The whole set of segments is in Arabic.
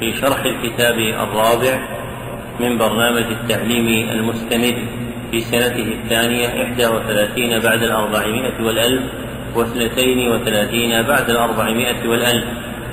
في شرح الكتاب الرابع من برنامج التعليم المستمر في سنته الثانية إحدى وثلاثين بعد الأربعمائة والألف واثنتين وثلاثين بعد الأربعمائة والألف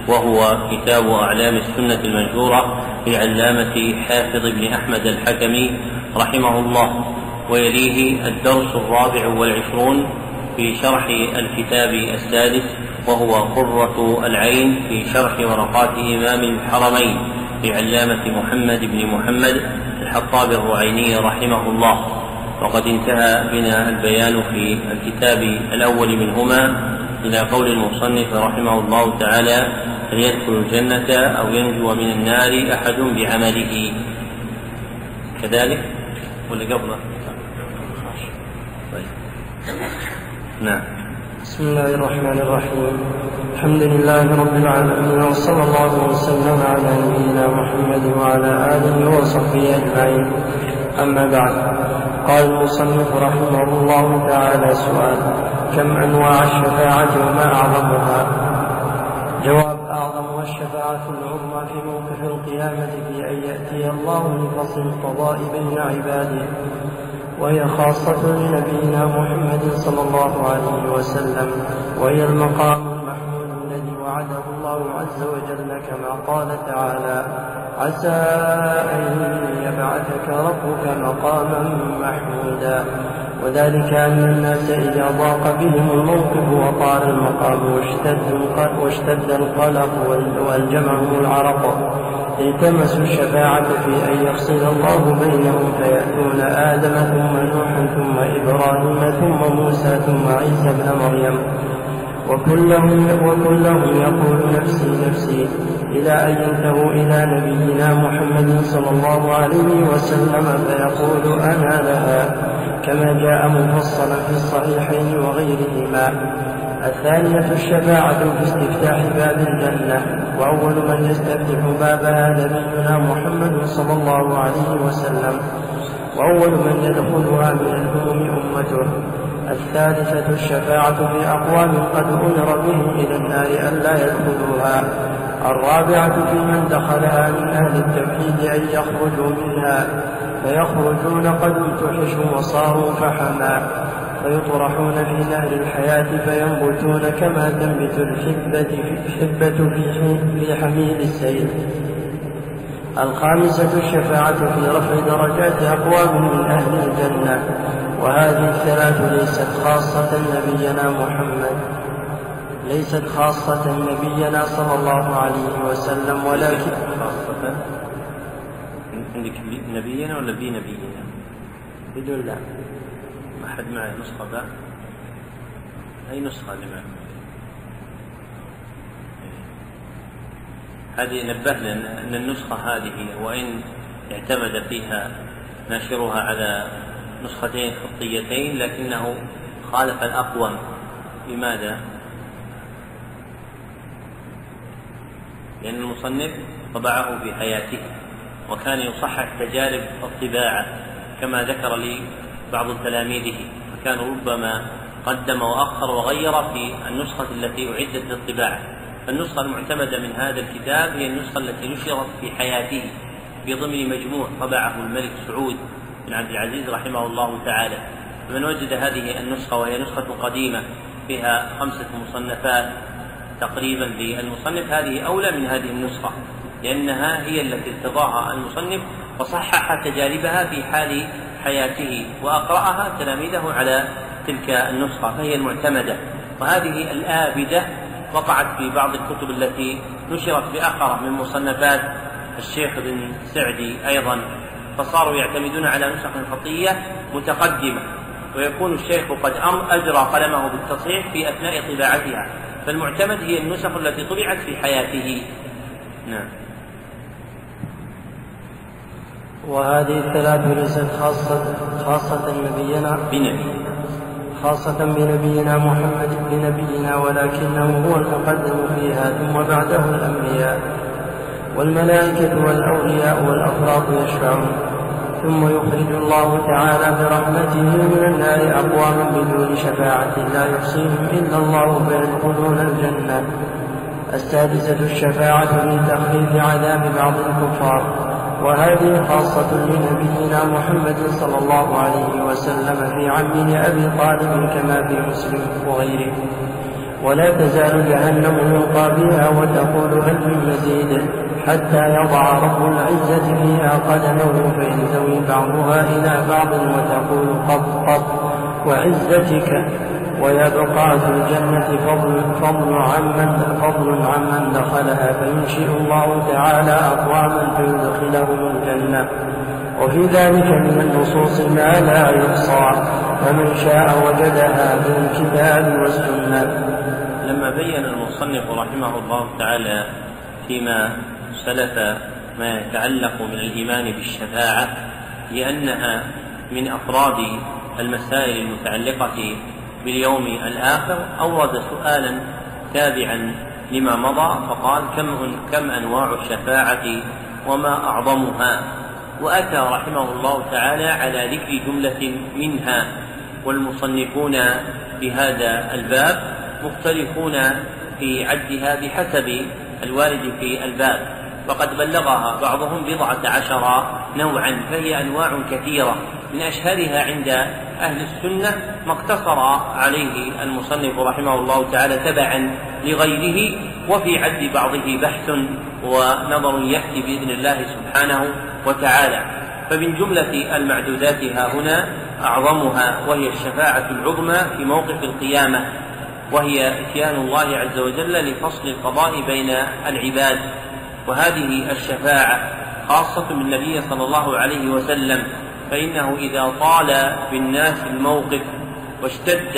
وهو كتاب أعلام السنة المنشورة لعلامة حافظ بن أحمد الحكمي رحمه الله ويليه الدرس الرابع والعشرون في شرح الكتاب السادس وهو قرة العين في شرح ورقات إمام الحرمين لعلامة محمد بن محمد الحطاب الرعيني رحمه الله. وقد انتهى بنا البيان في الكتاب الأول منهما إلى قول المصنف رحمه الله تعالى أن يدخل الجنة أو ينجو من النار أحد بعمله؟ كذلك؟ ولا قبله؟ نعم. بسم الله الرحمن الرحيم. الحمد لله رب العالمين وصلى الله وسلم على نبينا محمد وعلى آله وصحبه أجمعين. أما بعد قال المصنف رحمه الله تعالى سؤال كم أنواع الشفاعة وما أعظمها؟ جواب اعظمها الشفاعة العظمى في موقف القيامة في أن يأتي الله لفصل القضاء بين عباده. وهي خاصة لنبينا محمد صلى الله عليه وسلم وهي المقام المحمود الذي وعده الله عز وجل كما قال تعالى عسى أن يبعثك ربك مقاما محمودا وذلك أن الناس إذا ضاق بهم الموقف وطال المقام واشتد القلق والجمهم العرق. التمسوا الشفاعة في أن يفصل الله بينهم فيأتون آدم ثم نوح ثم إبراهيم ثم موسى ثم عيسى ابن مريم. وكلهم وكلهم يقول نفسي نفسي إلى أن ينتهوا إلى نبينا محمد صلى الله عليه وسلم فيقول أنا كما جاء مفصلا في الصحيحين وغيرهما. الثانية الشفاعة في استفتاح باب الجنة وأول من يستفتح بابها نبينا محمد صلى الله عليه وسلم وأول من يدخلها من الأمم أمته. الثالثة الشفاعة في أقوام قد أمر بهم إلى النار ألا يدخلوها. الرابعة في من دخلها من أهل التوحيد أن يخرجوا منها. فيخرجون قد امتحشوا وصاروا فحما. فيطرحون في نهر الحياة فينبتون كما تنبت الحبة الحبة في حميل السيل. الخامسة الشفاعة في رفع درجات أقوام من أهل الجنة. وهذه الثلاث ليست خاصة نبينا محمد. ليست خاصة نبينا صلى الله عليه وسلم ولكن خاصة عندك نبينا ولا في نبينا؟ بدون لا. ما حد معي نسخة باء. أي نسخة اللي معي هذه نبهنا أن النسخة هذه وإن اعتمد فيها ناشرها على نسختين خطيتين لكنه خالف الأقوم. لماذا؟ لأن المصنف طبعه في حياته وكان يصحح تجارب الطباعة كما ذكر لي بعض تلاميذه فكان ربما قدم وأخر وغير في النسخة التي أعدت للطباعة. فالنسخة المعتمدة من هذا الكتاب هي النسخة التي نشرت في حياته في ضمن مجموع طبعه الملك سعود بن عبد العزيز رحمه الله تعالى. فمن وجد هذه النسخة وهي نسخة قديمة فيها خمسة مصنفات تقريبا للمصنف هذه أولى من هذه النسخة. لأنها هي التي ارتضاها المصنف وصحح تجاربها في حال حياته وأقرأها تلاميذه على تلك النسخة فهي المعتمدة. وهذه الآبدة وقعت في بعض الكتب التي نشرت بأخرة من مصنفات الشيخ بن سعدي أيضا. فصاروا يعتمدون على نسخ خطية متقدمة ويكون الشيخ قد أجرى قلمه بالتصحيح في أثناء طباعتها. فالمعتمد هي النسخ التي طبعت في حياته. نعم. وهذه الثلاث ليست خاصة خاصة نبينا بنبي. خاصة بنبينا محمد بنبينا ولكنه هو المقدم فيها ثم بعده الأنبياء. والملائكة والأولياء والأفراد يشفعون. ثم يخرج الله تعالى برحمته من النار أقواما بدون شفاعة لا يحصيهم إلا الله فيدخلون الجنة. السادسة الشفاعة في تخفيف عذاب بعض الكفار. وهذه خاصة لنبينا محمد صلى الله عليه وسلم في عمه أبي طالب كما في مسلم وغيره. ولا تزال جهنم يلقى بها وتقول هل من مزيد؟ حتى يضع رب العزة فيها قدمه فينزوي بعضها إلى بعض وتقول قط قط وعزتك ويبقى في الجنة فضل فضل عمن فضل عمن دخلها فينشئ الله تعالى أقواما فيدخلهم الجنة. وفي ذلك من النصوص ما لا يحصى فمن شاء وجدها في الكتاب والسنة. لما بين المصنف رحمه الله تعالى فيما سلف ما يتعلق من الإيمان بالشفاعة لأنها من أفراد المسائل المتعلقة باليوم الآخر أورد سؤالا تابعا لما مضى فقال كم كم أنواع الشفاعة وما أعظمها؟ وأتى رحمه الله تعالى على ذكر جملة منها والمصنفون في هذا الباب مختلفون في عدها بحسب الوارد في الباب. وقد بلغها بعضهم بضعة عشر نوعا فهي أنواع كثيرة. من أشهرها عند أهل السنة ما اقتصر عليه المصنف رحمه الله تعالى تبعا لغيره وفي عد بعضه بحث ونظر يأتي بإذن الله سبحانه وتعالى. فمن جملة المعدودات ها هنا أعظمها وهي الشفاعة العظمى في موقف القيامة وهي إتيان الله عز وجل لفصل القضاء بين العباد. وهذه الشفاعة خاصة بالنبي صلى الله عليه وسلم فإنه إذا طال بالناس الموقف واشتد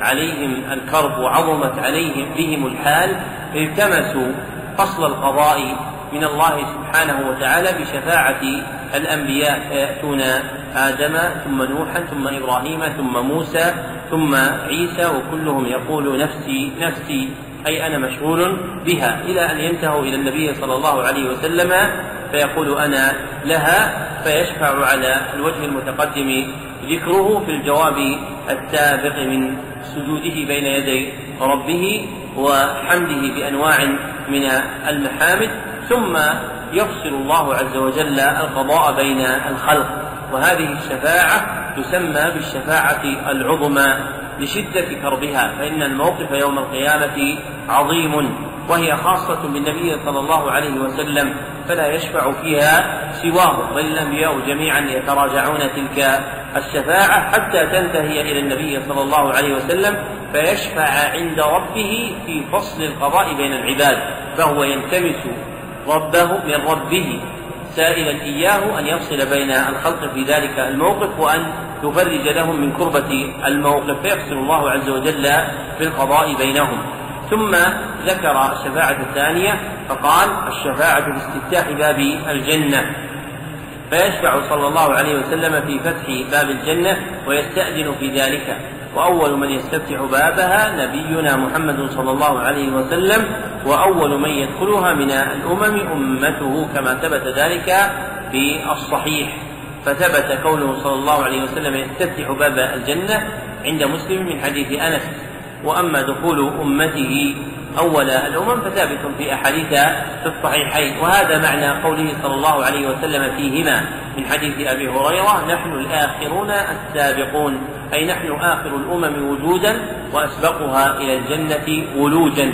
عليهم الكرب وعظمت عليهم بهم الحال التمسوا فصل القضاء من الله سبحانه وتعالى بشفاعة الأنبياء. فيأتون آدم ثم نوحا ثم إبراهيم ثم موسى ثم عيسى وكلهم يقول نفسي نفسي أي أنا مشغول بها. إلى أن ينتهوا إلى النبي صلى الله عليه وسلم فيقول أنا لها فيشفع على الوجه المتقدم ذكره في الجواب السابق من سجوده بين يدي ربه وحمده بأنواع من المحامد ثم يفصل الله عز وجل القضاء بين الخلق. وهذه الشفاعة تسمى بالشفاعة العظمى. لشدة كربها فإن الموقف يوم القيامة عظيم وهي خاصة بالنبي صلى الله عليه وسلم فلا يشفع فيها سواه بل الأنبياء جميعا يتراجعون تلك الشفاعة حتى تنتهي إلى النبي صلى الله عليه وسلم فيشفع عند ربه في فصل القضاء بين العباد فهو يلتمس ربه من ربه. سائلا إياه أن يفصل بين الخلق في ذلك الموقف وأن يفرج لهم من كربة الموقف فيفصل الله عز وجل في القضاء بينهم. ثم ذكر الشفاعة الثانية فقال الشفاعة باستفتاح باب الجنة. فيشفع صلى الله عليه وسلم في فتح باب الجنة ويستأذن في ذلك. وأول من يستفتح بابها نبينا محمد صلى الله عليه وسلم وأول من يدخلها من الأمم أمته كما ثبت ذلك في الصحيح. فثبت قوله صلى الله عليه وسلم يستفتح باب الجنة عند مسلم من حديث أنس. وأما دخول أمته أول الأمم فثابت في أحاديث في الصحيحين. وهذا معنى قوله صلى الله عليه وسلم فيهما من حديث أبي هريرة نحن الآخرون السابقون. أي نحن آخر الأمم وجودا وأسبقها إلى الجنة ولوجا.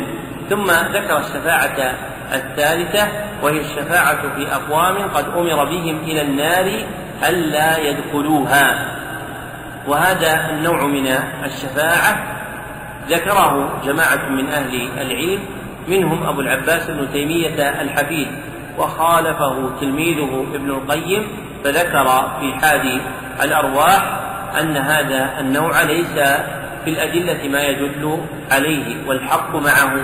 ثم ذكر الشفاعة الثالثة وهي الشفاعة في أقوام قد أمر بهم إلى النار ألا يدخلوها. وهذا النوع من الشفاعة ذكره جماعة من أهل العلم منهم أبو العباس بن تيمية الحفيد وخالفه تلميذه ابن القيم فذكر في حاد الأرواح أن هذا النوع ليس في الأدلة ما يدل عليه والحق معه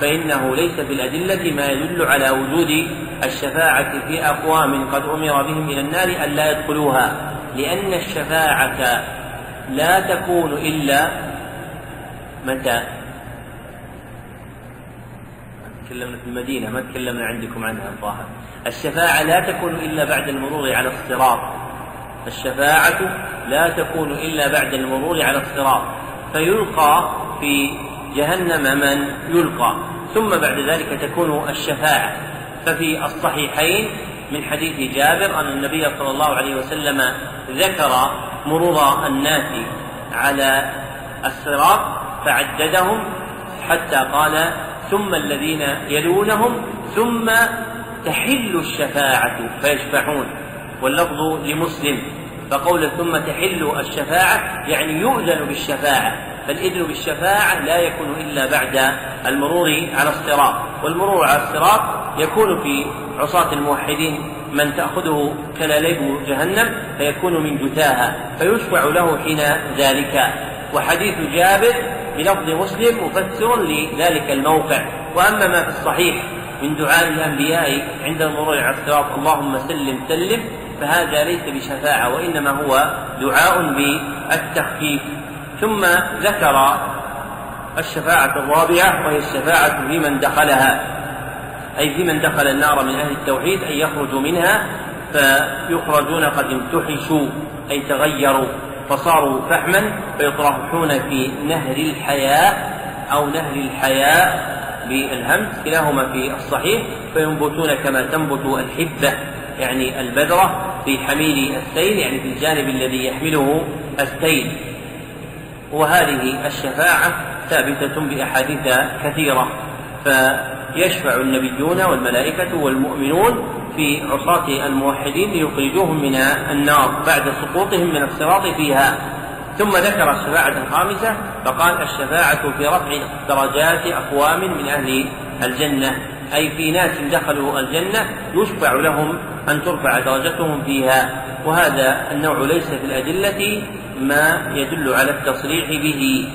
فإنه ليس في الأدلة ما يدل على وجود الشفاعة في أقوام قد أمر بهم إلى النار أن لا يدخلوها لأن الشفاعة لا تكون إلا متى؟ تكلمنا في المدينة ما تكلمنا عندكم عنها الظاهر الشفاعة لا تكون إلا بعد المرور على الصراط الشفاعة لا تكون إلا بعد المرور على الصراط فيلقى في جهنم من يلقى ثم بعد ذلك تكون الشفاعة. ففي الصحيحين من حديث جابر أن النبي صلى الله عليه وسلم ذكر مرور الناس على الصراط فعددهم حتى قال ثم الذين يلونهم ثم تحل الشفاعة. فيشفعون. واللفظ لمسلم فقول ثم تحل الشفاعة يعني يؤذن بالشفاعة فالإذن بالشفاعة لا يكون إلا بعد المرور على الصراط والمرور على الصراط يكون في عصاة الموحدين من تأخذه كلاليب جهنم فيكون من جثاها فيشفع له حين ذلك. وحديث جابر بلفظ مسلم مفسر لذلك الموقع. وأما ما في الصحيح من دعاء الأنبياء عند المرور على الصراط اللهم سلم سلم فهذا ليس بشفاعة وإنما هو دعاء بالتخفيف. ثم ذكر الشفاعة الرابعة وهي الشفاعة في من دخلها أي في من دخل النار من أهل التوحيد أن يخرجوا منها فيخرجون قد امتحشوا أي تغيروا فصاروا فحما فيطرحون في نهر الحياء أو نهر الحياء بالهمس كلاهما في الصحيح فينبتون كما تنبت الحبة. يعني البذرة في حميل السيل يعني في الجانب الذي يحمله السيل. وهذه الشفاعة ثابتة بأحاديث كثيرة. فيشفع النبيون والملائكة والمؤمنون في عصاة الموحدين ليخرجوهم من النار بعد سقوطهم من الصراط فيها. ثم ذكر الشفاعة الخامسة فقال الشفاعة في رفع درجات أقوام من أهل الجنة. أي في ناس دخلوا الجنة يشفع لهم أن ترفع درجتهم فيها. وهذا النوع ليس في الأدلة ما يدل على التصريح به.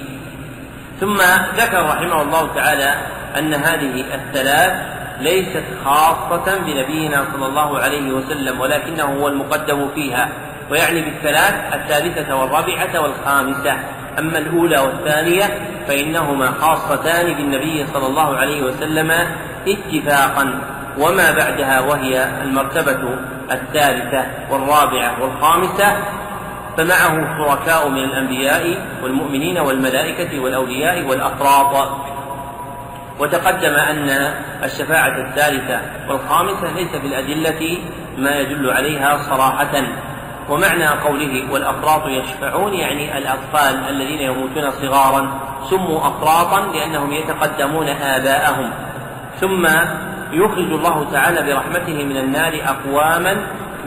ثم ذكر رحمه الله تعالى أن هذه الثلاث ليست خاصة بنبينا صلى الله عليه وسلم ولكنه هو المقدم فيها ويعني بالثلاث الثالثة والرابعة والخامسة. أما الأولى والثانية فإنهما خاصتان بالنبي صلى الله عليه وسلم اتفاقا وما بعدها وهي المرتبة الثالثة والرابعة والخامسة فمعه شركاء من الأنبياء والمؤمنين والملائكة والأولياء والأقراط وتقدم أن الشفاعة الثالثة والخامسة ليس في الأدلة ما يدل عليها صراحة. ومعنى قوله والأقراط يشفعون يعني الأطفال الذين يموتون صغارا سموا أقراطا لأنهم يتقدمون آباءهم. ثم يخرج الله تعالى برحمته من النار أقواما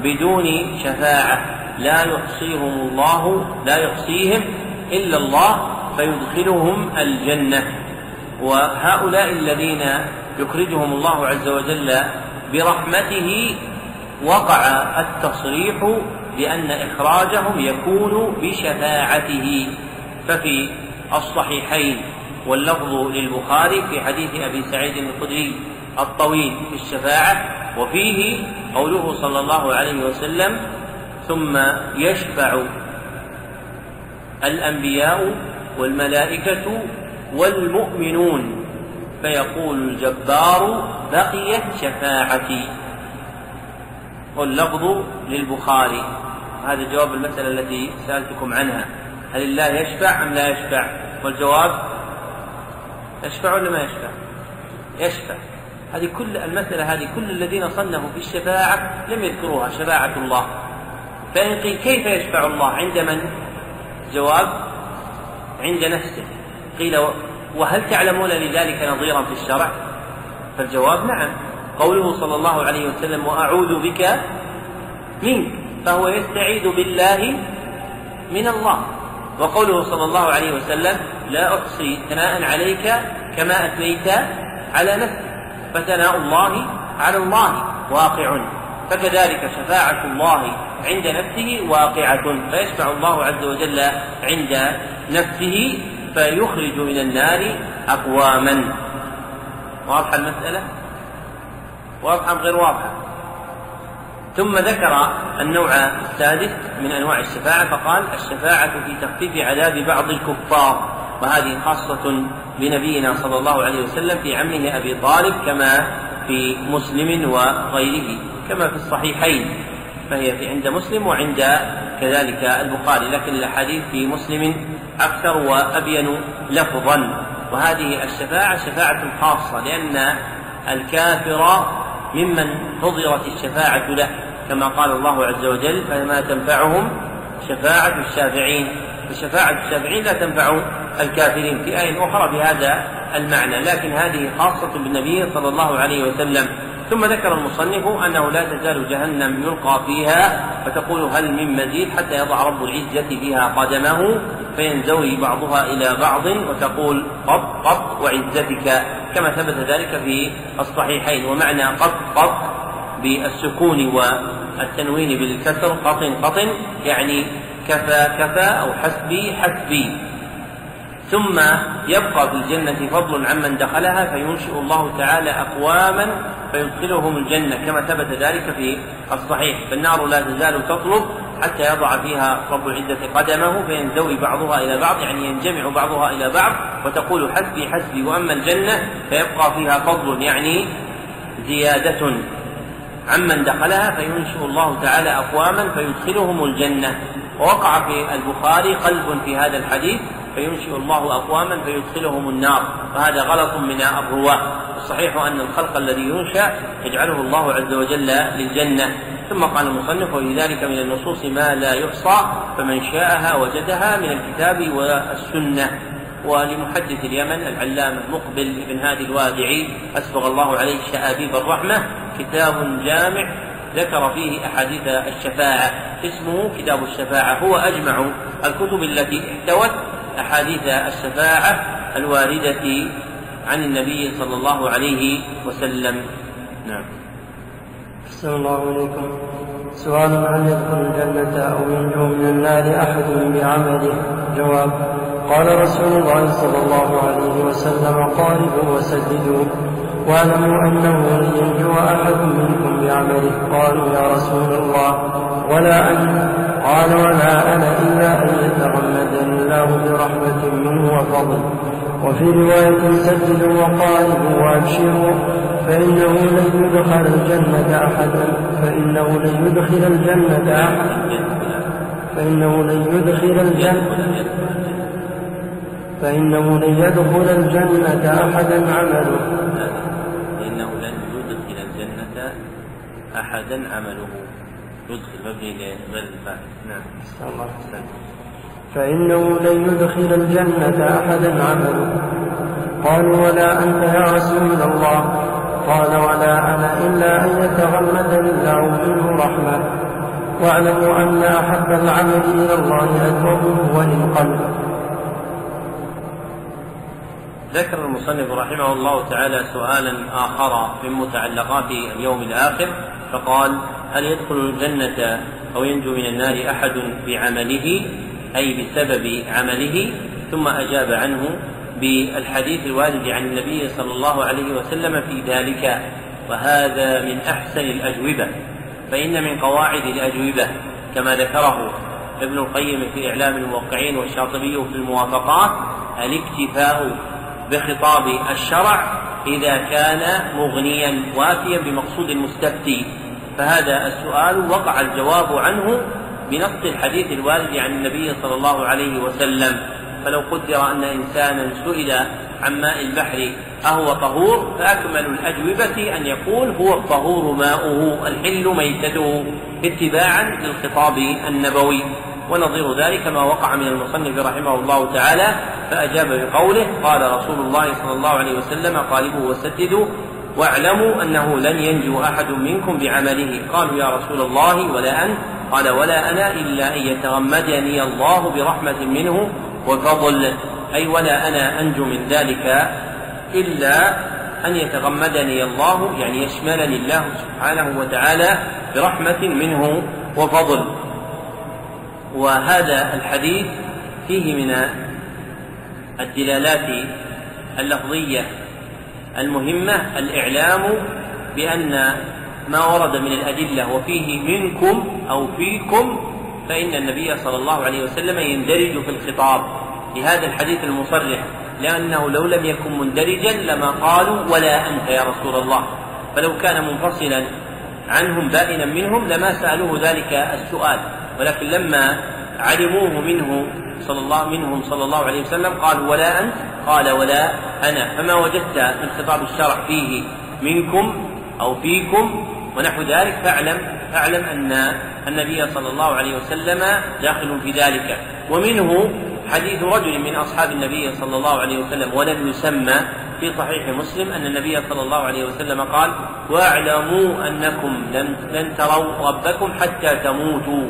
بدون شفاعة. لا يحصيهم الله لا يحصيهم إلا الله فيدخلهم الجنة. وهؤلاء الذين يخرجهم الله عز وجل برحمته وقع التصريح بأن إخراجهم يكون بشفاعته. ففي الصحيحين واللفظ للبخاري في حديث أبي سعيد الخدري الطويل في الشفاعة وفيه قوله صلى الله عليه وسلم ثم يشفع الأنبياء والملائكة والمؤمنون فيقول الجبار بقيت شفاعتي واللفظ للبخاري. هذا جواب المسألة التي سألتكم عنها. هل الله يشفع أم لا يشفع؟ والجواب يشفع ولا ما يشفع؟ يشفع. هذه كل المسألة هذه كل الذين صنفوا في الشفاعة لم يذكروها شفاعة الله. فإن قيل كيف يشفع الله؟ عند من؟ جواب عند نفسه. قيل وهل تعلمون لذلك نظيرا في الشرع؟ فالجواب نعم. قوله صلى الله عليه وسلم وأعوذ بك منك فهو يستعيذ بالله من الله. وقوله صلى الله عليه وسلم لا أحصي ثناء عليك كما أثنيت على نفسك فثناء الله على الله واقع. فكذلك شفاعة الله عند نفسه واقعة. فيشفع الله عز وجل عند نفسه فيخرج من النار أقواما. واضحة المسألة؟ واضحة غير واضحة؟ ثم ذكر النوع السادس من أنواع الشفاعة فقال الشفاعة في تخفيف عذاب بعض الكفار وهذه خاصة بنبينا صلى الله عليه وسلم في عمه أبي طالب كما في مسلم وغيره كما في الصحيحين فهي في عند مسلم وعند كذلك البخاري لكن الأحاديث في مسلم أكثر وأبين لفظا. وهذه الشفاعة شفاعة خاصة لأن الكافر ممن حضرت الشفاعة له كما قال الله عز وجل فما تنفعهم شفاعة الشافعين. فشفاعة الشافعين لا تنفع الكافرين في آية أخرى بهذا المعنى لكن هذه خاصة بالنبي صلى الله عليه وسلم. ثم ذكر المصنف أنه لا تزال جهنم يلقى فيها فتقول هل من مزيد حتى يضع رب العزة فيها قدمه فينزوي بعضها إلى بعض وتقول قط قط وعزتك كما ثبت ذلك في الصحيحين. ومعنى قط قط بالسكون والتنوين بالكسر قط قط يعني كفى كفى أو حسبي حسبي. ثم يبقى في الجنة فضل عمن دخلها فينشئ الله تعالى أقواما فيدخلهم الجنة كما ثبت ذلك في الصحيح. فالنار لا تزال تطلب حتى يضع فيها رب العزة قدمه فينزوي بعضها إلى بعض يعني ينجمع بعضها إلى بعض وتقول حسبي حسبي. وأما الجنة فيبقى فيها فضل يعني زيادة عمن دخلها فينشئ الله تعالى أقواما فيدخلهم الجنة. ووقع في البخاري قلب في هذا الحديث فينشئ الله أقواما فيدخلهم النار وهذا غلط من الرواة. الصحيح أن الخلق الذي ينشأ يجعله الله عز وجل للجنة. ثم قال المصنف وفي ذلك من النصوص ما لا يحصى فمن شاءها وجدها من الكتاب والسنة. ولمحدث اليمن العلامة مقبل بن هادي الوادعي أسبغ الله عليه شآبيب الرحمة كتاب جامع ذكر فيه أحاديث الشفاعة. اسمه كتاب الشفاعة هو أجمع الكتب التي احتوت أحاديث الشفاعة الواردة عن النبي صلى الله عليه وسلم. نعم. أحسن الله إليكم. سؤال هل يدخل الجنة أو ينجو من النار أحد بعمله؟ جواب قال رسول الله صلى الله عليه وسلم قاربوا وسددوا. واعلموا أنه لن ينجو أحد منكم بعمله قالوا يا رسول الله. ولا أنت قال ولا أنا إلا أن يتغمدني الله برحمة منه وفضل وفي رواية سددوا وقاربوا وأبشروا فإنه لن يدخل الجنة أحدا فإنه لن يدخل الجنة أحدا فإنه لن يدخل الجنة فإنه لن يدخل الجنة أحدا عمله. فإنه لن يدخل الجنة أحدا عمله. يدخل مبني لغير الفاعل نعم. الله فإنه لن يدخل الجنة أحدا عمله. قالوا ولا أنت يا رسول الله. قال ولا أنا إلا أن يتغمدني الله منه رحمة. واعلموا أن أحب العمل إلى الله أدومه وللقلب ذكر المصنف رحمه الله تعالى سؤالا آخر من متعلقات اليوم الآخر فقال هل يدخل الجنة أو ينجو من النار أحد بعمله؟ أي بسبب عمله؟ ثم أجاب عنه بالحديث الوارد عن النبي صلى الله عليه وسلم في ذلك وهذا من أحسن الأجوبة فإن من قواعد الأجوبة كما ذكره ابن القيم في إعلام الموقعين والشاطبي في الموافقات الاكتفاء بخطاب الشرع إذا كان مغنيا وافيا بمقصود المستفتي فهذا السؤال وقع الجواب عنه بنص الحديث الوارد عن النبي صلى الله عليه وسلم. فلو قدر أن إنسانا سئل عن ماء البحر أهو طهور فأكمل الأجوبة أن يقول هو الطهور ماؤه الحل ميتته اتباعا للخطاب النبوي. ونظير ذلك ما وقع من المصنف رحمه الله تعالى فأجاب بقوله قال رسول الله صلى الله عليه وسلم قالبوا وسددوا واعلموا أنه لن ينجو أحد منكم بعمله. قالوا يا رسول الله ولا أنت قال ولا أنا إلا أن يتغمدني الله برحمة منه وفضل. أي ولا أنا أنجو من ذلك إلا أن يتغمدني الله. يعني يشملني الله سبحانه وتعالى برحمة منه وفضل. وهذا الحديث فيه من الدلالات اللفظية المهمة الإعلام بأن ما ورد من الأدلة وفيه منكم أو فيكم فإن النبي صلى الله عليه وسلم يندرج في الخطاب لهذا الحديث المصرح لأنه لو لم يكن مندرجا لما قالوا ولا أنت يا رسول الله فلو كان منفصلا عنهم بائنا منهم لما سألوه ذلك السؤال. ولكن لما علموه منه صلى الله منهم صلى الله عليه وسلم قالوا ولا أنت؟ قال ولا أنا. فما وجدت من خطاب الشرع فيه منكم أو فيكم ونحو ذلك فاعلم فاعلم أن النبي صلى الله عليه وسلم داخل في ذلك. ومنه حديث رجل من أصحاب النبي صلى الله عليه وسلم ولم يسمى في صحيح مسلم أن النبي صلى الله عليه وسلم قال واعلموا أنكم لن, لن تروا ربكم حتى تموتوا.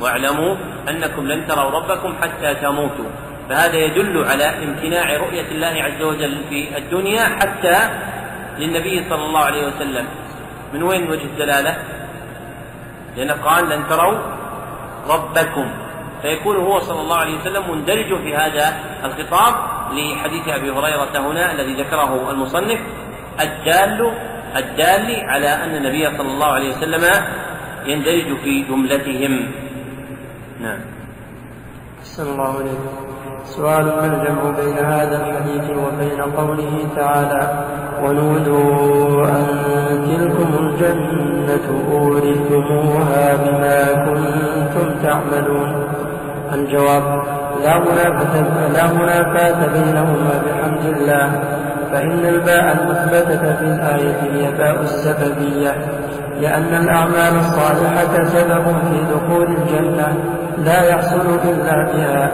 واعلموا أنكم لن تروا ربكم حتى تموتوا. فهذا يدل على امتناع رؤية الله عز وجل في الدنيا حتى للنبي صلى الله عليه وسلم. من وين وجه الدلالة؟ لأنه قال لن تروا ربكم. فيكون هو صلى الله عليه وسلم مندرج في هذا الخطاب لحديث أبي هريرة هنا الذي ذكره المصنف الدال الدال على أن النبي صلى الله عليه وسلم يندرج في جملتهم. نعم. أحسن الله عليكم سؤال ما الجمع بين هذا الحديث وبين قوله تعالى ونودوا أن تلكم الجنة أورثتموها بما كنتم تعملون الجواب لا منافاة بينهما بحمد الله. فإن الباء المثبتة في الآية هي باء السببية لأن الأعمال الصالحة سبب في دخول الجنة لا يحصل إلا بها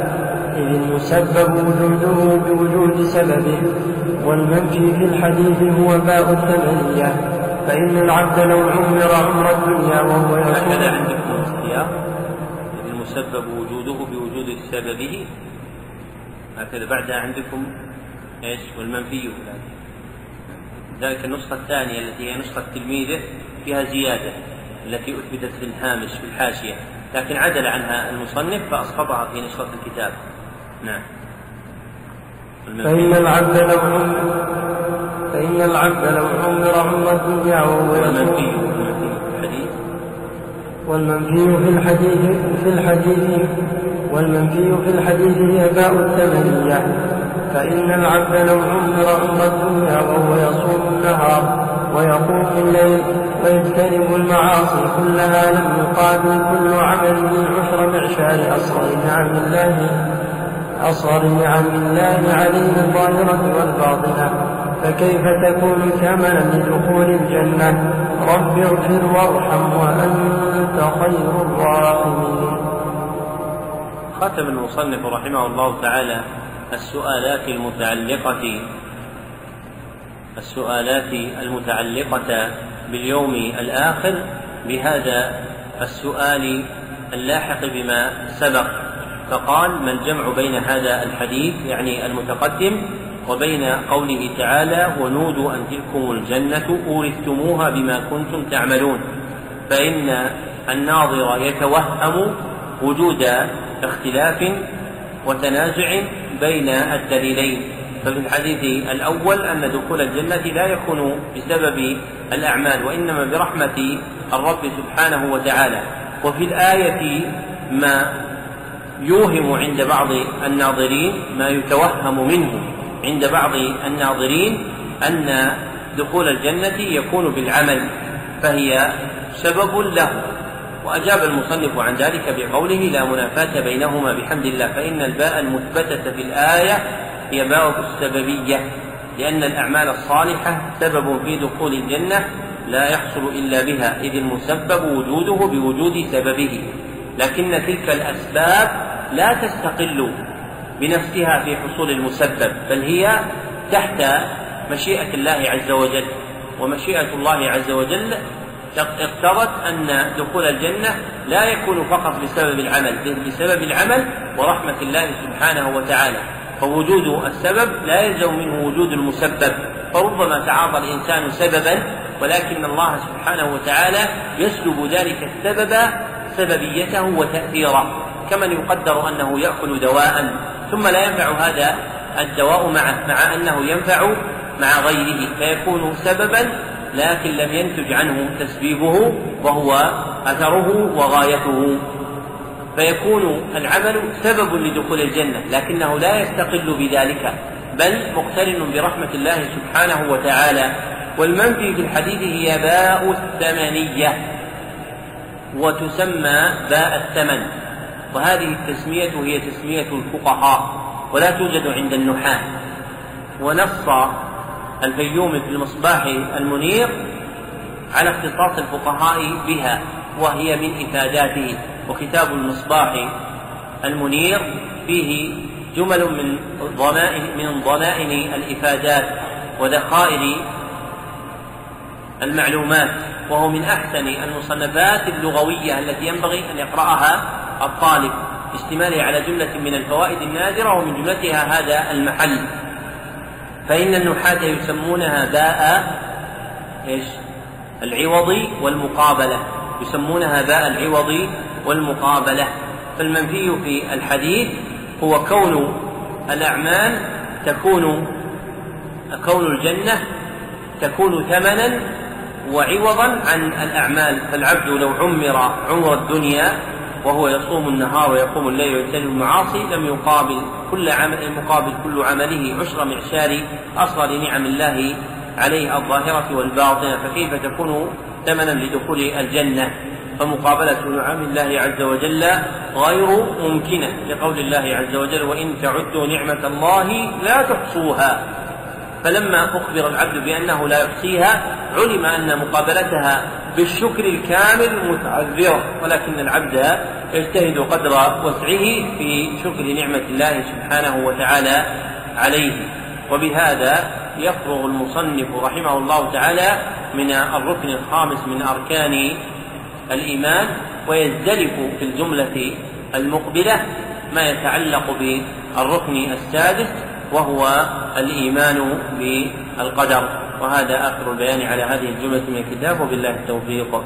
إذ المسبب وجوده بوجود سببه والمنفي في الحديث هو باء الثمنية فإن العبد لو عمر عمر الدنيا وهو هكذا عندكم السياق المسبب وجوده بوجود سببه هكذا بعدها عندكم إيش؟ والمنفي ذلك النسخة الثانية التي هي نسخة تلميذه فيها زيادة التي أثبتت في الهامش في الحاشية. لكن عدل عنها المصنف فأسقطها في نسخة الكتاب. نعم. فإن العبد لو فإن العبد لو عمر عمر الدنيا وهو والمنفي والمنفي في الحديث في الحديث والمنفي في الحديث هي باء الثمنية فإن العبد لو عمر عمر الدنيا وهو يصوم النهار ويقوم الليل ويجتنب المعاصي كلها لم يقابل كل عمل من عشر معشار أصغر نعم الله أصغر نعم الله عليه الظاهرة والباطنة. فكيف تكون ثمنا لدخول الجنة؟ رب اغفر وارحم وأنت خير الراحمين. ختم المصنف رحمه الله تعالى السؤالات المتعلقة السؤالات المتعلقة باليوم الآخر بهذا السؤال اللاحق بما سبق. فقال ما الجمع بين هذا الحديث يعني المتقدم وبين قوله تعالى ونودوا أن تلكم الجنة أورثتموها بما كنتم تعملون فإن الناظر يتوهم وجود اختلاف وتنازع بين الدليلين ففي الحديث الأول أن دخول الجنة لا يكون بسبب الأعمال وإنما برحمة الرب سبحانه وتعالى. وفي الآية ما يوهم عند بعض الناظرين ما يتوهم منه عند بعض الناظرين أن دخول الجنة يكون بالعمل فهي سبب له. وأجاب المصنف عن ذلك بقوله لا منافاة بينهما بحمد الله فإن الباء المثبتة في الآية هي باء السببية لأن الأعمال الصالحة سبب في دخول الجنة لا يحصل إلا بها إذ المسبب وجوده بوجود سببه لكن تلك الأسباب لا تستقل بنفسها في حصول المسبب بل هي تحت مشيئة الله عز وجل ومشيئة الله عز وجل اقتضت أن دخول الجنة لا يكون فقط بسبب العمل بل بسبب العمل ورحمة الله سبحانه وتعالى. فوجود السبب لا يلزم منه وجود المسبب. فربما تعاطى الإنسان سببا ولكن الله سبحانه وتعالى يسلب ذلك السبب سببيته وتأثيره. كمن يقدر أنه يأكل دواء ثم لا ينفع هذا الدواء معه مع أنه ينفع مع غيره. فيكون سببا لكن لم ينتج عنه تسبيبه وهو أثره وغايته. فيكون العمل سبب لدخول الجنة لكنه لا يستقل بذلك بل مقترن برحمة الله سبحانه وتعالى. والمنفي في الحديث هي باء الثمنية وتسمى باء الثمن. وهذه التسمية هي تسمية الفقهاء ولا توجد عند النحاة. ونص الفيوم في المصباح المنير على اختصاص الفقهاء بها وهي من إفاداته وكتاب المصباح المنير. فيه جمل من ضمائن من ضمائن الإفادات وذخائر المعلومات وهو من أحسن المصنفات اللغوية التي ينبغي أن يقرأها الطالب اشتماله على جملة من الفوائد النادرة ومن جملتها هذا المحل. فإن النحاة يسمونها باء إيش؟ العوض والمقابلة. يسمونها باء العوض والمقابلة. فالمنفي في الحديث هو كون الأعمال تكون كون الجنة تكون ثمنا وعوضا عن الأعمال. فالعبد لو عمر عمر الدنيا وهو يصوم النهار ويقوم الليل ويجتنب المعاصي لم يقابل كل عمل مقابل كل عمله عشر معشار أصغر نعم الله عليه الظاهرة والباطنة فكيف تكون ثمنا لدخول الجنة؟ فمقابلة نعم الله عز وجل غير ممكنة لقول الله عز وجل وإن تعدوا نعمة الله لا تحصوها. فلما أخبر العبد بأنه لا يحصيها علم أن مقابلتها بالشكر الكامل متعذرة ولكن العبد يجتهد قدر وسعه في شكر نعمة الله سبحانه وتعالى عليه. وبهذا يفرغ المصنف رحمه الله تعالى من الركن الخامس من أركان الإيمان ويزدلف في الجملة المقبلة ما يتعلق بالركن السادس وهو الإيمان بالقدر. وهذا آخر البيان على هذه الجملة من الكتاب وبالله التوفيق.